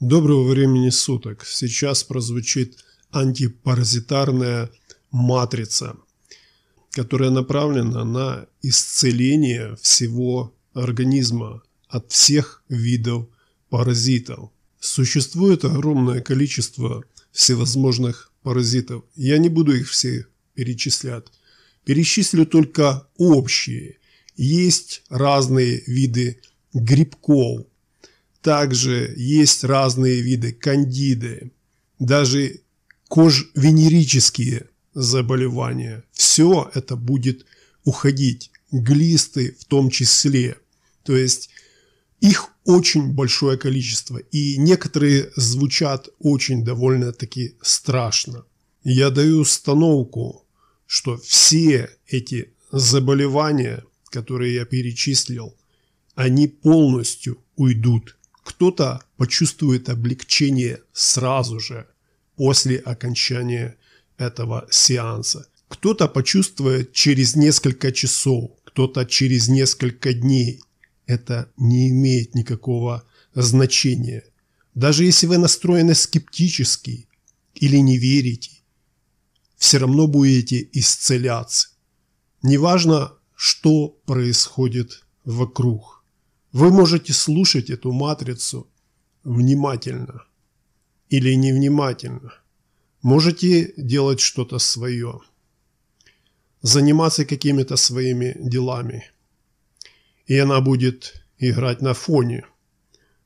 Доброго времени суток. Сейчас прозвучит антипаразитарная матрица, которая направлена на исцеление всего организма от всех видов паразитов. Существует огромное количество всевозможных паразитов. Я не буду их все перечислять. Перечислю только общие. Есть разные виды грибков. Также есть разные виды кандиды. Даже кожвенерические заболевания. Все это будет уходить. Глисты в том числе. То есть их очень большое количество. И некоторые звучат очень довольно-таки страшно. Я даю установку, что все эти заболевания, которые я перечислил, они полностью уйдут. Кто-то почувствует облегчение сразу же после окончания этого сеанса. Кто-то почувствует через несколько часов, кто-то через несколько дней. Это не имеет никакого значения. Даже если вы настроены скептически или не верите, все равно будете исцеляться. Неважно, что происходит вокруг. Вы можете слушать эту матрицу внимательно или невнимательно. Можете делать что-то свое, заниматься какими-то своими делами. И она будет играть на фоне.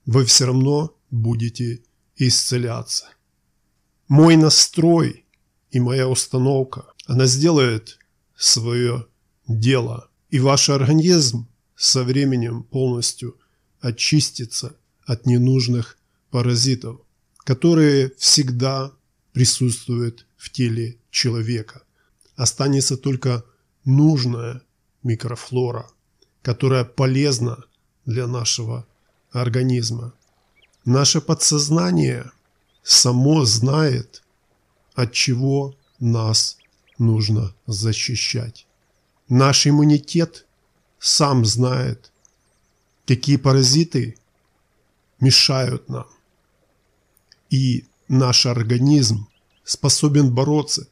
Вы все равно будете исцеляться. Мой настрой и моя установка, она сделает свое дело. И ваш организм со временем полностью очистится от ненужных паразитов которые всегда присутствуют в теле человека. Останется только нужная микрофлора, которая полезна для нашего организма. Наше подсознание само знает, от чего нас нужно защищать. Наш иммунитет сам знает, какие паразиты мешают нам и наш организм способен бороться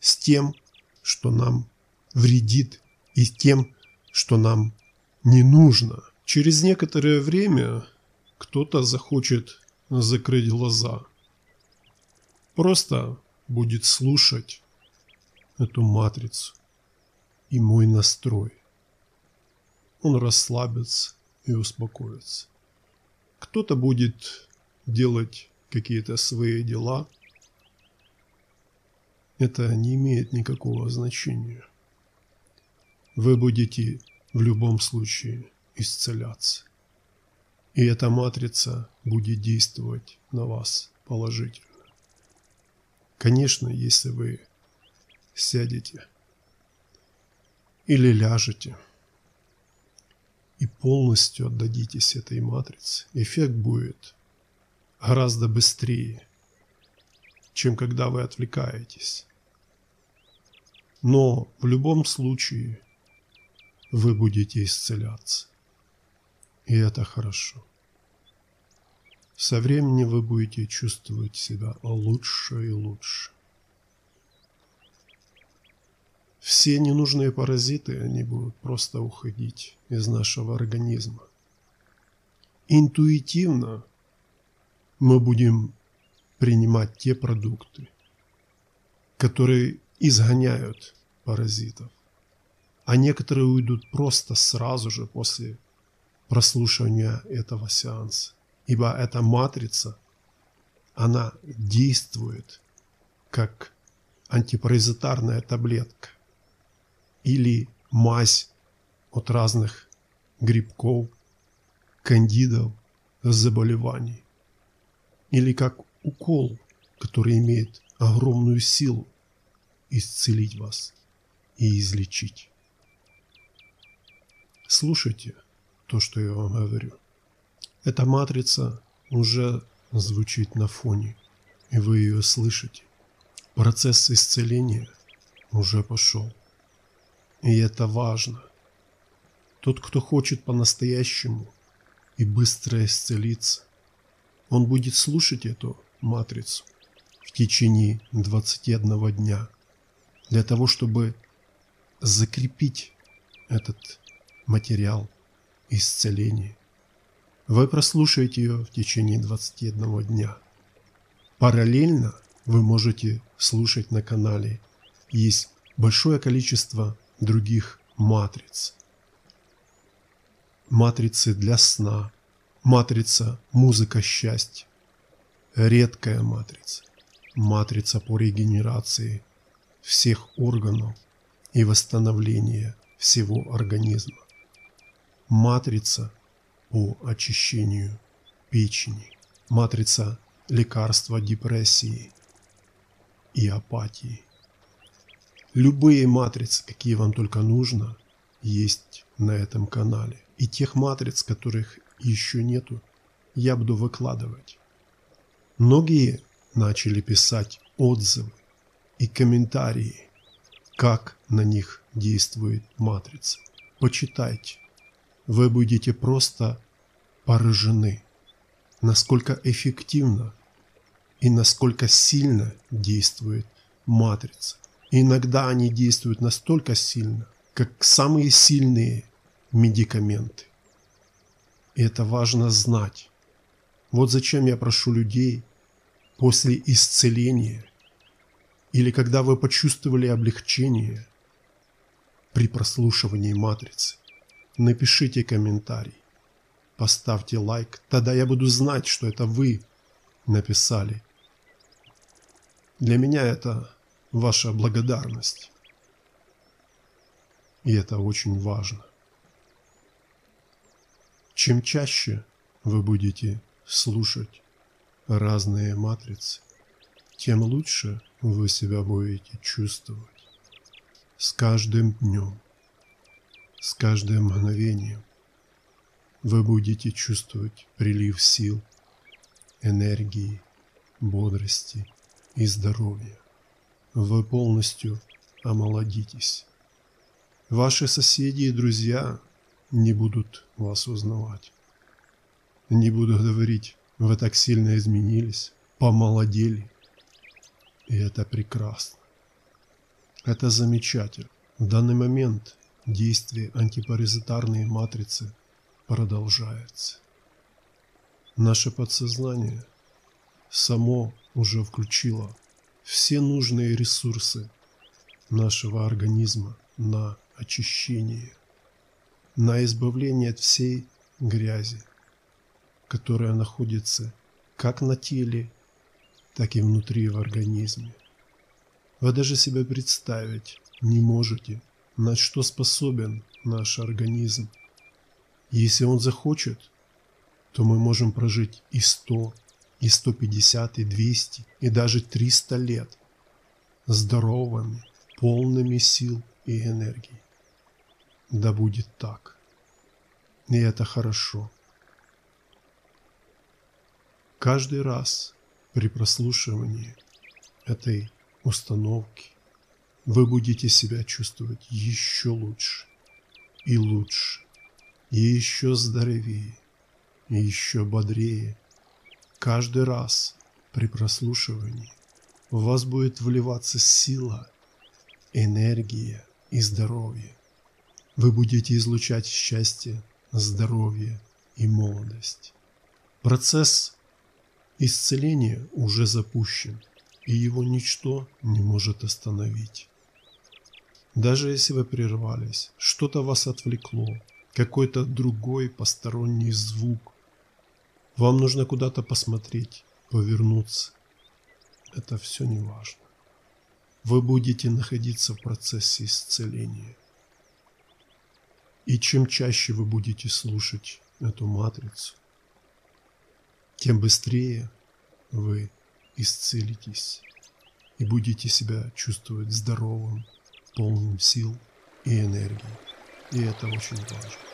с тем, что нам вредит, и тем, что нам не нужно. Через некоторое время кто-то захочет закрыть глаза. Просто будет слушать эту матрицу и мой настрой. Он расслабится и успокоится. Кто-то будет делать какие-то свои дела, это не имеет никакого значения. Вы будете в любом случае исцеляться. И эта матрица будет действовать на вас положительно. Конечно, если вы сядете или ляжете и полностью отдадитесь этой матрице, эффект будет гораздо быстрее, чем когда вы отвлекаетесь. Но в любом случае вы будете исцеляться. И это хорошо. Со временем вы будете чувствовать себя лучше и лучше. Все ненужные паразиты, они будут просто уходить из нашего организма. Интуитивно мы будем принимать те продукты, которые изгоняют паразитов, а некоторые уйдут просто сразу же после прослушивания этого сеанса. Ибо эта матрица, она действует как антипаразитарная таблетка или мазь от разных грибков, кандидов, заболеваний или как укол, который имеет огромную силу исцелить вас и излечить. Слушайте то, что я вам говорю. Эта матрица уже звучит на фоне, и вы ее слышите. Процесс исцеления уже пошел. И это важно. Тот, кто хочет по-настоящему и быстро исцелиться, он будет слушать эту матрицу в течение 21 дня для того, чтобы закрепить этот материал исцеления. Вы прослушаете ее в течение 21 дня. Параллельно вы можете слушать на канале. Есть большое количество других матриц. Матрицы для сна, матрица музыка счастья, редкая матрица, матрица по регенерации всех органов и восстановления всего организма, матрица по очищению печени, матрица лекарства депрессии и апатии. Любые матрицы, какие вам только нужно, есть на этом канале. И тех матриц, которых еще нету, я буду выкладывать. Многие начали писать отзывы и комментарии, как на них действует матрица. Почитайте. Вы будете просто поражены, насколько эффективно и насколько сильно действует матрица. Иногда они действуют настолько сильно, как самые сильные медикаменты. И это важно знать. Вот зачем я прошу людей после исцеления или когда вы почувствовали облегчение при прослушивании матрицы, напишите комментарий, поставьте лайк, тогда я буду знать, что это вы написали. Для меня это ваша благодарность. И это очень важно. Чем чаще вы будете слушать разные матрицы, тем лучше вы себя будете чувствовать. С каждым днем, с каждым мгновением вы будете чувствовать прилив сил, энергии, бодрости и здоровья вы полностью омолодитесь. Ваши соседи и друзья не будут вас узнавать. Не будут говорить, вы так сильно изменились, помолодели. И это прекрасно. Это замечательно. В данный момент действие антипаразитарной матрицы продолжается. Наше подсознание само уже включило все нужные ресурсы нашего организма на очищение, на избавление от всей грязи, которая находится как на теле, так и внутри в организме. Вы даже себе представить не можете, на что способен наш организм. Если он захочет, то мы можем прожить и 100, и 150, и 200, и даже 300 лет здоровыми, полными сил и энергии. Да будет так. И это хорошо. Каждый раз при прослушивании этой установки вы будете себя чувствовать еще лучше и лучше, и еще здоровее, и еще бодрее, Каждый раз при прослушивании в вас будет вливаться сила, энергия и здоровье. Вы будете излучать счастье, здоровье и молодость. Процесс исцеления уже запущен, и его ничто не может остановить. Даже если вы прервались, что-то вас отвлекло, какой-то другой посторонний звук, вам нужно куда-то посмотреть, повернуться. Это все не важно. Вы будете находиться в процессе исцеления. И чем чаще вы будете слушать эту матрицу, тем быстрее вы исцелитесь и будете себя чувствовать здоровым, полным сил и энергии. И это очень важно.